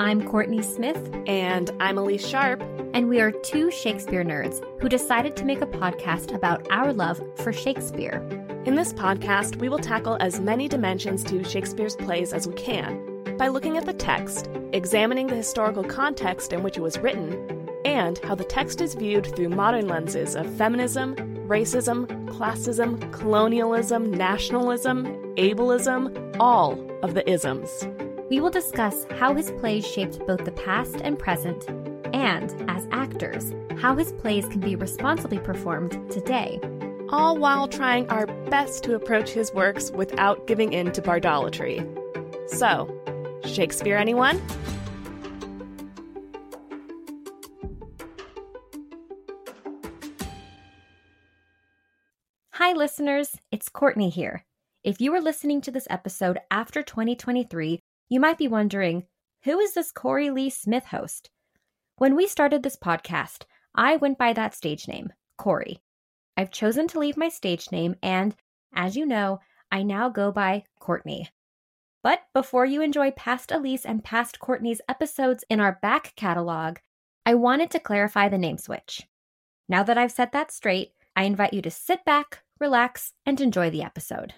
I'm Kourtney Smith. And I'm Elyse Sharp. And we are two Shakespeare nerds who decided to make a podcast about our love for Shakespeare. In this podcast, we will tackle as many dimensions to Shakespeare's plays as we can by looking at the text, examining the historical context in which it was written, and how the text is viewed through modern lenses of feminism, racism, classism, colonialism, nationalism, ableism, all of the isms. We will discuss how his plays shaped both the past and present, and, as actors, how his plays can be responsibly performed today. All while trying our best to approach his works without giving in to bardolatry. So, Shakespeare, anyone? Hi, listeners. It's Kourtney here. If you are listening to this episode after 2023, you might be wondering who is this Korey Leigh Smith host? When we started this podcast, I went by that stage name, Korey. I've chosen to leave my stage name, and as you know, I now go by Kourtney. But before you enjoy past Elyse and past Kourtney's episodes in our back catalog, I wanted to clarify the name switch. Now that I've set that straight, I invite you to sit back, relax, and enjoy the episode.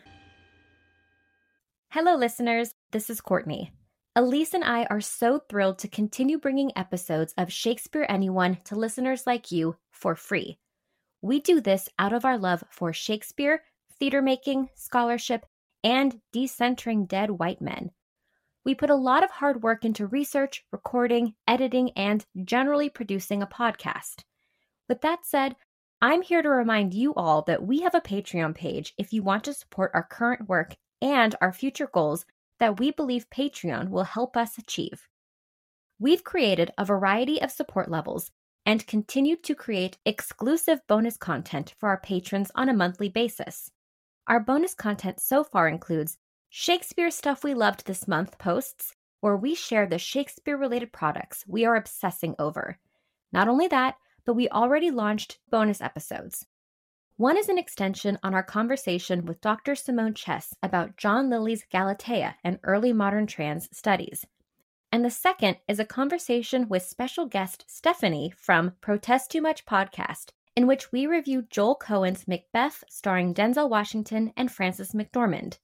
Hello, listeners. This is Kourtney. Elyse and I are so thrilled to continue bringing episodes of Shakespeare Anyone to listeners like you for free. We do this out of our love for Shakespeare, theater making, scholarship, and decentering dead white men. We put a lot of hard work into research, recording, editing, and generally producing a podcast. With that said, I'm here to remind you all that we have a Patreon page if you want to support our current work and our future goals that we believe Patreon will help us achieve. We've created a variety of support levels and continue to create exclusive bonus content for our patrons on a monthly basis. Our bonus content so far includes Shakespeare Stuff We Loved This Month posts, where we share the Shakespeare related products we are obsessing over. Not only that, but we already launched bonus episodes. One is an extension on our conversation with Dr. Simone Chess about John Lyly's Galatea and early modern trans studies. And the second is a conversation with special guest Stephanie from Protest Too Much podcast, in which we review Joel Coen's Macbeth starring Denzel Washington and Frances McDormand.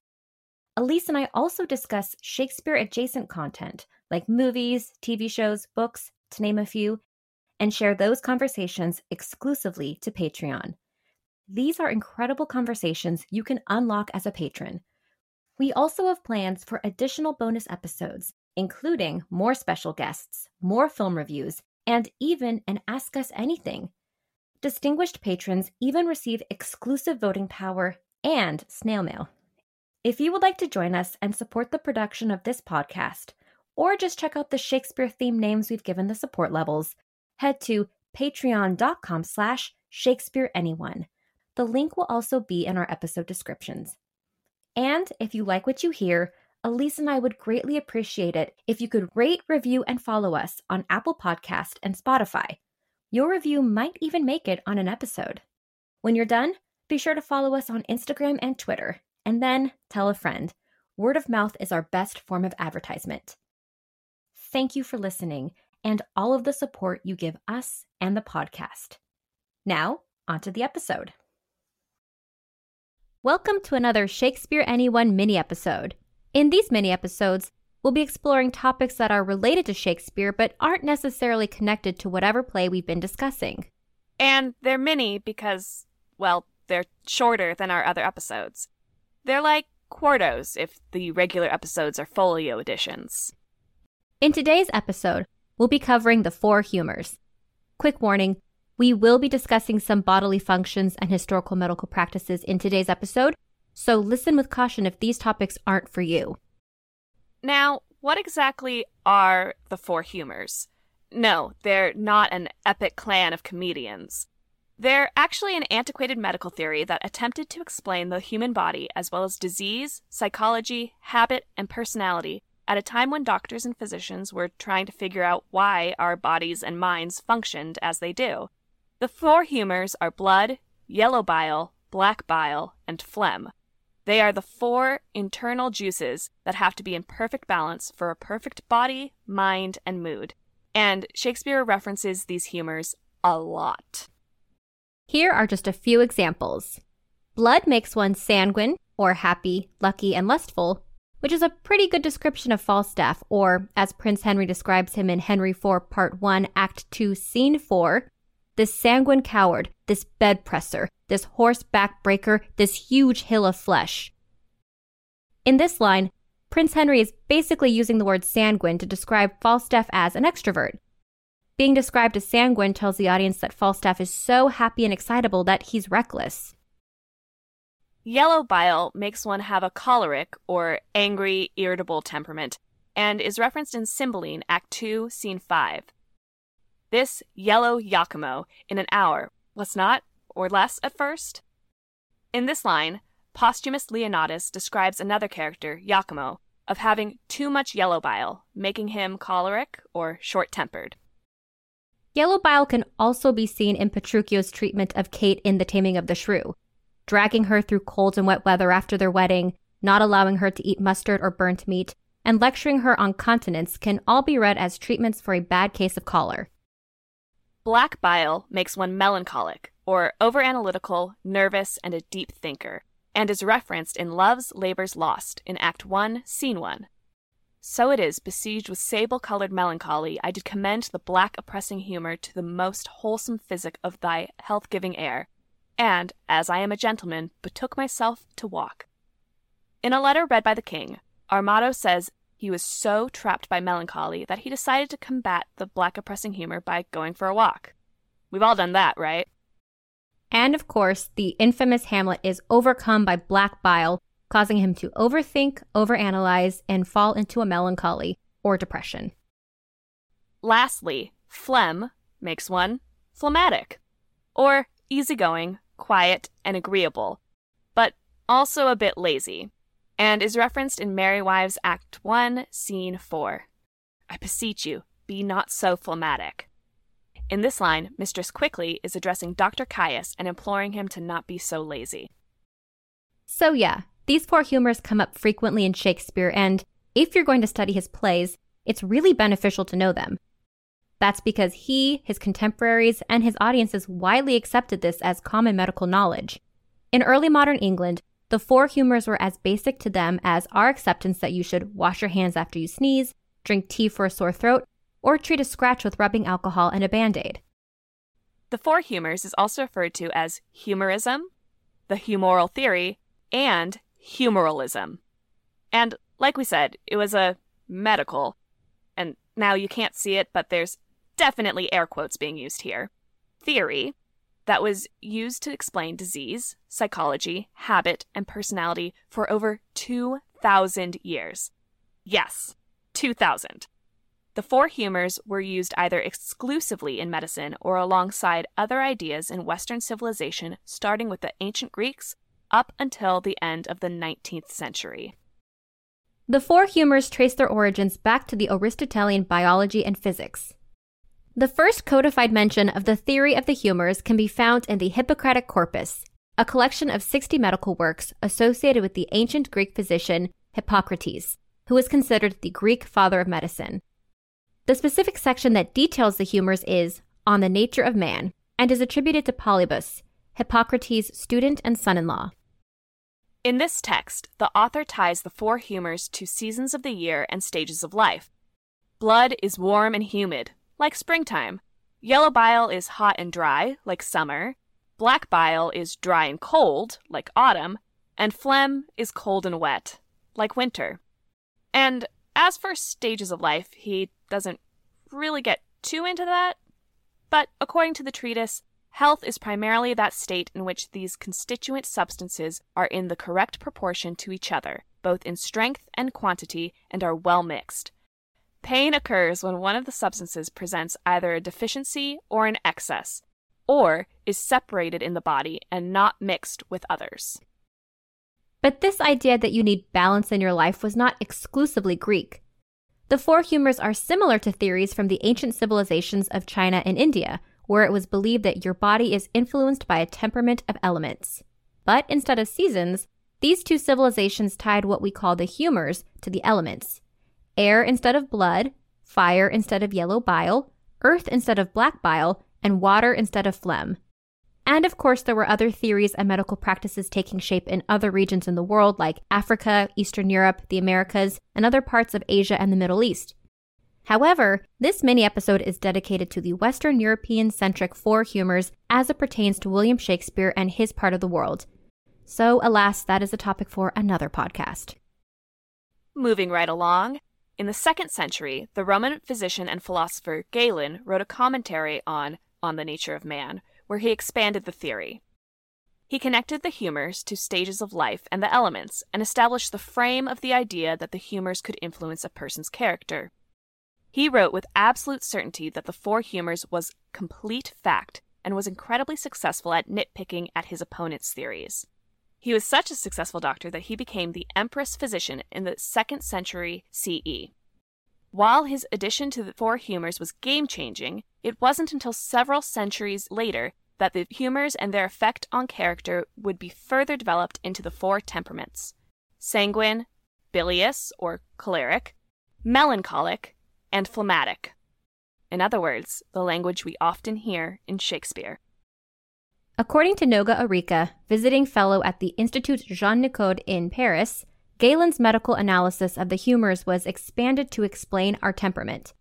Elyse and I also discuss Shakespeare adjacent content like movies, TV shows, books, to name a few, and share those conversations exclusively to Patreon. These are incredible conversations you can unlock as a patron. We also have plans for additional bonus episodes, including more special guests, more film reviews, and even an Ask Us Anything. Distinguished patrons even receive exclusive voting power and snail mail. If you would like to join us and support the production of this podcast, or just check out the Shakespeare themed names we've given the support levels, head to patreon.com slash shakespeareanyone. The link will also be in our episode descriptions. And if you like what you hear, Elyse and I would greatly appreciate it if you could rate, review, and follow us on Apple Podcast and Spotify. Your review might even make it on an episode. When you're done, be sure to follow us on Instagram and Twitter, and then tell a friend. Word of mouth is our best form of advertisement. Thank you for listening, and all of the support you give us and the podcast. Now, onto the episode. Welcome to another Shakespeare Anyone mini episode. In these mini episodes, we'll be exploring topics that are related to Shakespeare but aren't necessarily connected to whatever play we've been discussing. And they're mini because, well, they're shorter than our other episodes. They're like quartos if the regular episodes are folio editions. In today's episode, we'll be covering the four humors. Quick warning we will be discussing some bodily functions and historical medical practices in today's episode, so listen with caution if these topics aren't for you. Now, what exactly are the four humors? No, they're not an epic clan of comedians. They're actually an antiquated medical theory that attempted to explain the human body as well as disease, psychology, habit, and personality at a time when doctors and physicians were trying to figure out why our bodies and minds functioned as they do. The four humors are blood, yellow bile, black bile, and phlegm. They are the four internal juices that have to be in perfect balance for a perfect body, mind, and mood. And Shakespeare references these humors a lot. Here are just a few examples. Blood makes one sanguine, or happy, lucky, and lustful, which is a pretty good description of Falstaff, or as Prince Henry describes him in Henry IV, Part 1, Act 2, Scene 4, this sanguine coward, this bed presser, this horseback breaker, this huge hill of flesh. In this line, Prince Henry is basically using the word sanguine to describe Falstaff as an extrovert. Being described as sanguine tells the audience that Falstaff is so happy and excitable that he's reckless. Yellow bile makes one have a choleric or angry, irritable temperament and is referenced in Cymbeline, Act 2, Scene 5. This yellow Iachimo in an hour was not, or less at first. In this line, Posthumus Leonatus describes another character, Iachimo, of having too much yellow bile, making him choleric or short tempered. Yellow bile can also be seen in Petruchio's treatment of Kate in The Taming of the Shrew, dragging her through cold and wet weather after their wedding, not allowing her to eat mustard or burnt meat, and lecturing her on continence can all be read as treatments for a bad case of choler. Black bile makes one melancholic, or overanalytical, nervous, and a deep thinker, and is referenced in Love's Labour's Lost in Act 1, Scene 1. So it is, besieged with sable colored melancholy, I did commend the black oppressing humor to the most wholesome physic of thy health giving air, and, as I am a gentleman, betook myself to walk. In a letter read by the king, Armado says he was so trapped by melancholy that he decided to combat the black oppressing humor by going for a walk. We've all done that, right? And of course, the infamous Hamlet is overcome by black bile, causing him to overthink, overanalyze, and fall into a melancholy or depression. Lastly, phlegm makes one phlegmatic, or easygoing, quiet, and agreeable, but also a bit lazy, and is referenced in Merry Wives Act 1, Scene 4. I beseech you, be not so phlegmatic. In this line, Mistress Quickly is addressing Dr. Caius and imploring him to not be so lazy. So, yeah, these four humors come up frequently in Shakespeare, and if you're going to study his plays, it's really beneficial to know them. That's because he, his contemporaries, and his audiences widely accepted this as common medical knowledge. In early modern England, the four humors were as basic to them as our acceptance that you should wash your hands after you sneeze, drink tea for a sore throat, or treat a scratch with rubbing alcohol and a band aid. The four humors is also referred to as humorism, the humoral theory, and humoralism. And like we said, it was a medical, and now you can't see it, but there's definitely air quotes being used here, theory that was used to explain disease, psychology, habit, and personality for over 2,000 years. Yes, 2,000. The four humors were used either exclusively in medicine or alongside other ideas in Western civilization, starting with the ancient Greeks up until the end of the 19th century. The four humors trace their origins back to the Aristotelian biology and physics. The first codified mention of the theory of the humors can be found in the Hippocratic Corpus, a collection of 60 medical works associated with the ancient Greek physician Hippocrates, who is considered the Greek father of medicine. The specific section that details the humors is On the Nature of Man and is attributed to Polybus, Hippocrates' student and son in law. In this text, the author ties the four humors to seasons of the year and stages of life. Blood is warm and humid, like springtime. Yellow bile is hot and dry, like summer. Black bile is dry and cold, like autumn. And phlegm is cold and wet, like winter. And as for stages of life, he doesn't really get too into that. But according to the treatise, health is primarily that state in which these constituent substances are in the correct proportion to each other, both in strength and quantity, and are well mixed. Pain occurs when one of the substances presents either a deficiency or an excess, or is separated in the body and not mixed with others. But this idea that you need balance in your life was not exclusively Greek. The four humors are similar to theories from the ancient civilizations of China and India, where it was believed that your body is influenced by a temperament of elements. But instead of seasons, These two civilizations tied what we call the humors to the elements air instead of blood, fire instead of yellow bile, earth instead of black bile, and water instead of phlegm. And of course, there were other theories and medical practices taking shape in other regions in the world, like Africa, Eastern Europe, the Americas, and other parts of Asia and the Middle East. However, this mini episode is dedicated to the Western European centric four humors as it pertains to William Shakespeare and his part of the world. So, alas, that is a topic for another podcast. Moving right along, in the second century, the Roman physician and philosopher Galen wrote a commentary on On the Nature of Man, where he expanded the theory. He connected the humors to stages of life and the elements, and established the frame of the idea that the humors could influence a person's character. He wrote with absolute certainty that the four humors was complete fact and was incredibly successful at nitpicking at his opponent's theories. He was such a successful doctor that he became the empress physician in the second century CE. While his addition to the four humors was game changing, it wasn't until several centuries later that the humors and their effect on character would be further developed into the four temperaments sanguine, bilious or choleric, melancholic, and phlegmatic. In other words, the language we often hear in Shakespeare. According to Noga Arikha, visiting fellow at the Institut Jean Nicod in Paris, Galen's medical analysis of the humors was expanded to explain our temperament.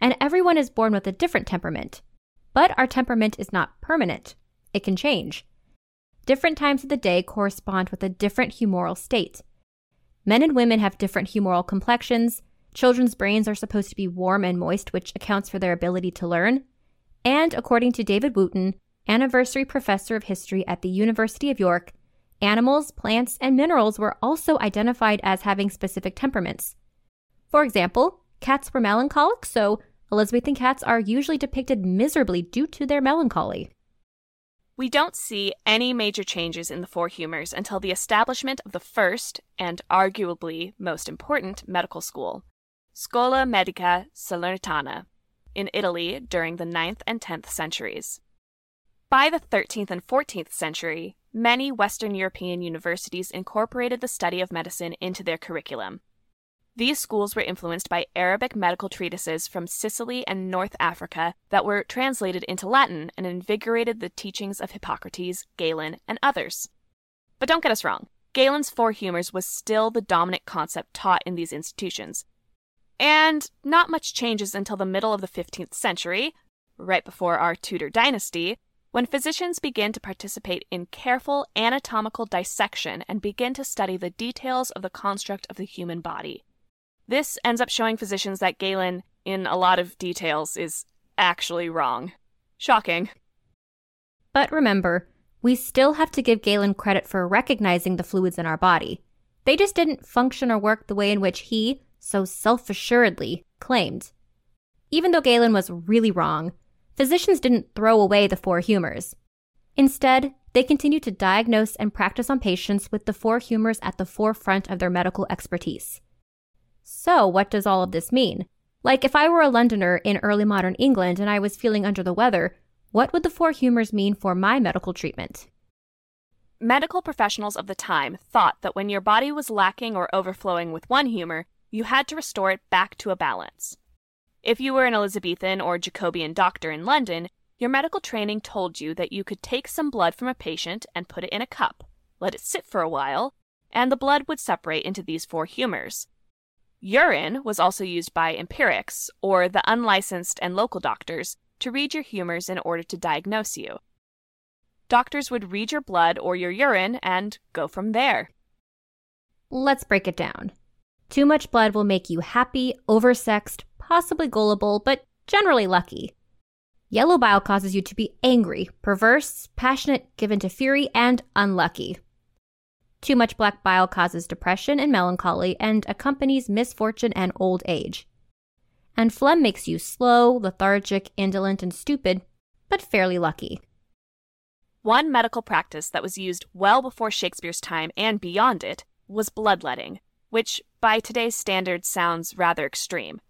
And everyone is born with a different temperament. But our temperament is not permanent, it can change. Different times of the day correspond with a different humoral state. Men and women have different humoral complexions, Children's brains are supposed to be warm and moist, which accounts for their ability to learn. And according to David Wootton, anniversary professor of history at the University of York, animals, plants, and minerals were also identified as having specific temperaments. For example, cats were melancholic, so Elizabethan cats are usually depicted miserably due to their melancholy. We don't see any major changes in the four humors until the establishment of the first, and arguably most important, medical school, Scuola Medica Salernitana, in Italy during the 9th and 10th centuries. By the 13th and 14th century, many Western European universities incorporated the study of medicine into their curriculum. These schools were influenced by Arabic medical treatises from Sicily and North Africa that were translated into Latin and invigorated the teachings of Hippocrates, Galen, and others. But don't get us wrong, Galen's Four Humors was still the dominant concept taught in these institutions, and not much changes until the middle of the 15th century, right before our Tudor dynasty, when physicians begin to participate in careful anatomical dissection and begin to study the details of the construct of the human body. This ends up showing physicians that Galen, in a lot of details, is actually wrong. Shocking. But remember, we still have to give Galen credit for recognizing the fluids in our body. They just didn't function or work the way in which he, so self assuredly claimed. Even though Galen was really wrong, physicians didn't throw away the four humors. Instead, they continued to diagnose and practice on patients with the four humors at the forefront of their medical expertise. So, what does all of this mean? Like, if I were a Londoner in early modern England and I was feeling under the weather, what would the four humors mean for my medical treatment? Medical professionals of the time thought that when your body was lacking or overflowing with one humor, you had to restore it back to a balance. If you were an Elizabethan or Jacobean doctor in London, your medical training told you that you could take some blood from a patient and put it in a cup, let it sit for a while, and the blood would separate into these four humors. Urine was also used by empirics, or the unlicensed and local doctors, to read your humors in order to diagnose you. Doctors would read your blood or your urine and go from there. Let's break it down. Too much blood will make you happy, oversexed, possibly gullible, but generally lucky. Yellow bile causes you to be angry, perverse, passionate, given to fury, and unlucky. Too much black bile causes depression and melancholy and accompanies misfortune and old age. And phlegm makes you slow, lethargic, indolent, and stupid, but fairly lucky. One medical practice that was used well before Shakespeare's time and beyond it was bloodletting, which by today's standards sounds rather extreme,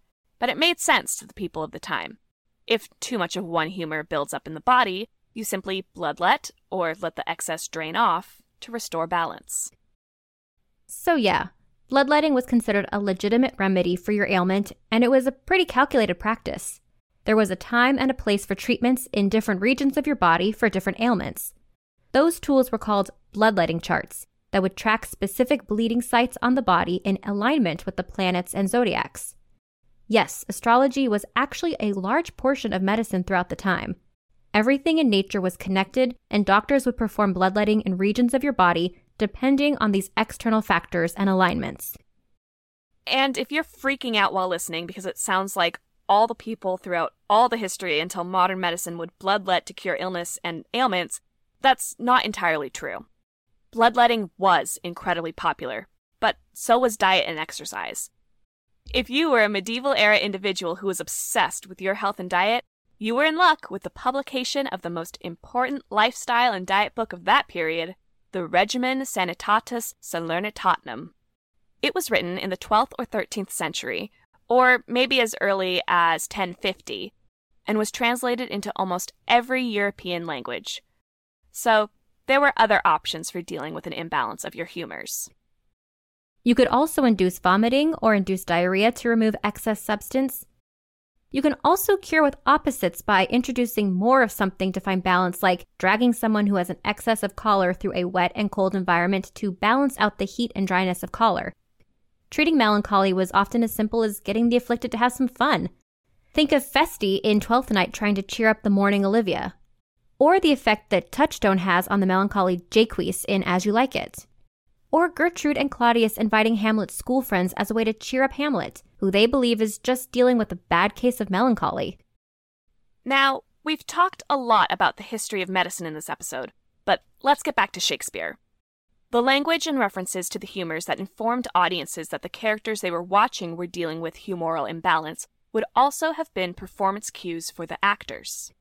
but it made sense to the people of the time. If too much of one humor builds up in the body, you simply bloodlet or let the excess drain off to restore balance. So, yeah, bloodletting was considered a legitimate remedy for your ailment, and it was a pretty calculated practice. There was a time and a place for treatments in different regions of your body for different ailments. Those tools were called bloodletting charts that would track specific bleeding sites on the body in alignment with the planets and zodiacs. Yes, astrology was actually a large portion of medicine throughout the time. Everything in nature was connected, and doctors would perform bloodletting in regions of your body depending on these external factors and alignments. And if you're freaking out while listening because it sounds like all the people throughout all the history until modern medicine would bloodlet to cure illness and ailments, that's not entirely true. Bloodletting was incredibly popular, but so was diet and exercise. If you were a medieval era individual who was obsessed with your health and diet, you were in luck with the publication of the most important lifestyle and diet book of that period, the Regimen Sanitatis Salernitanum. It was written in the 12th or 13th century, or maybe as early as 1050, and was translated into almost every European language. So, there were other options for dealing with an imbalance of your humors. You could also induce vomiting or induce diarrhea to remove excess substance. You can also cure with opposites by introducing more of something to find balance, like dragging someone who has an excess of choler through a wet and cold environment to balance out the heat and dryness of choler. Treating melancholy was often as simple as getting the afflicted to have some fun. Think of Feste in Twelfth Night trying to cheer up the mourning Olivia, or the effect that Touchstone has on the melancholy Jaques in As You Like It or Gertrude and Claudius inviting Hamlet's school friends as a way to cheer up Hamlet, who they believe is just dealing with a bad case of melancholy. Now, we've talked a lot about the history of medicine in this episode, but let's get back to Shakespeare. The language and references to the humors that informed audiences that the characters they were watching were dealing with humoral imbalance would also have been performance cues for the actors.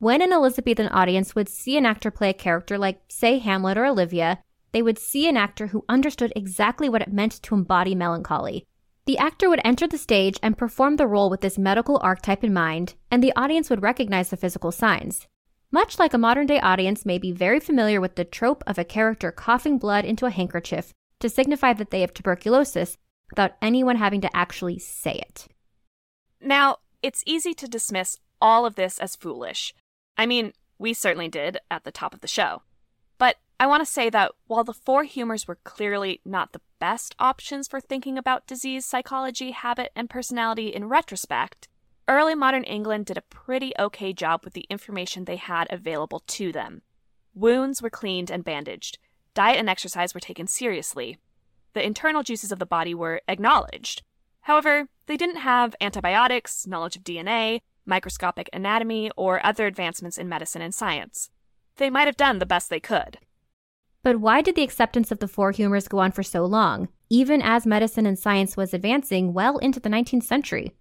When an Elizabethan audience would see an actor play a character like, say, Hamlet or Olivia, they would see an actor who understood exactly what it meant to embody melancholy. The actor would enter the stage and perform the role with this medical archetype in mind, and the audience would recognize the physical signs. Much like a modern day audience may be very familiar with the trope of a character coughing blood into a handkerchief to signify that they have tuberculosis without anyone having to actually say it. Now, it's easy to dismiss all of this as foolish. I mean, we certainly did at the top of the show. I want to say that while the four humors were clearly not the best options for thinking about disease, psychology, habit, and personality in retrospect, early modern England did a pretty okay job with the information they had available to them. Wounds were cleaned and bandaged, diet and exercise were taken seriously, the internal juices of the body were acknowledged. However, they didn't have antibiotics, knowledge of DNA, microscopic anatomy, or other advancements in medicine and science. They might have done the best they could. But why did the acceptance of the four humors go on for so long, even as medicine and science was advancing well into the 19th century?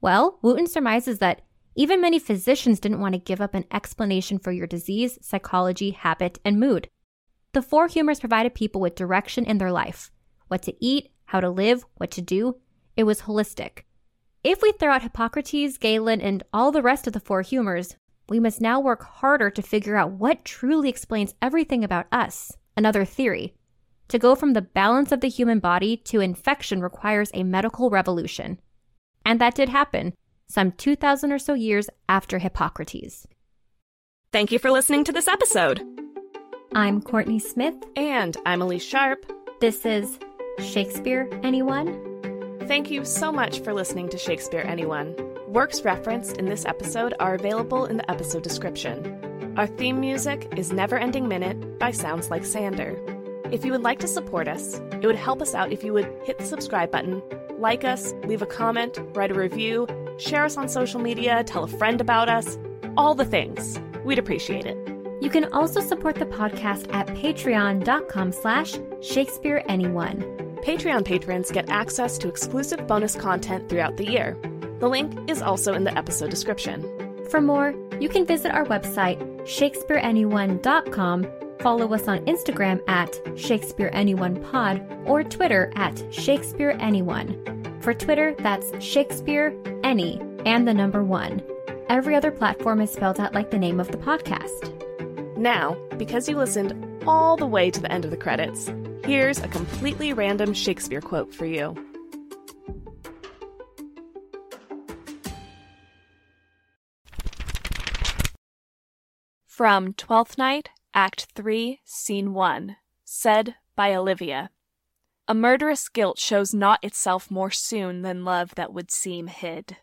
Well, Wootton surmises that even many physicians didn't want to give up an explanation for your disease, psychology, habit, and mood. The four humors provided people with direction in their life what to eat, how to live, what to do. It was holistic. If we throw out Hippocrates, Galen, and all the rest of the four humors, we must now work harder to figure out what truly explains everything about us, another theory. To go from the balance of the human body to infection requires a medical revolution. And that did happen, some 2,000 or so years after Hippocrates. Thank you for listening to this episode. I'm Kourtney Smith. And I'm Elyse Sharp. This is Shakespeare Anyone? Thank you so much for listening to Shakespeare Anyone. Works referenced in this episode are available in the episode description. Our theme music is Never Ending Minute by Sounds Like Sander. If you would like to support us, it would help us out if you would hit the subscribe button, like us, leave a comment, write a review, share us on social media, tell a friend about us, all the things. We'd appreciate it. You can also support the podcast at patreon.com slash Shakespeare Anyone. Patreon patrons get access to exclusive bonus content throughout the year. The link is also in the episode description. For more, you can visit our website, shakespeareanyone.com, follow us on Instagram at ShakespeareAnyonePod or Twitter at ShakespeareAnyone. For Twitter, that's Shakespeare Any and the number one. Every other platform is spelled out like the name of the podcast. Now, because you listened all the way to the end of the credits, Here's a completely random Shakespeare quote for you. From Twelfth Night, Act 3, Scene 1, said by Olivia. A murderous guilt shows not itself more soon than love that would seem hid.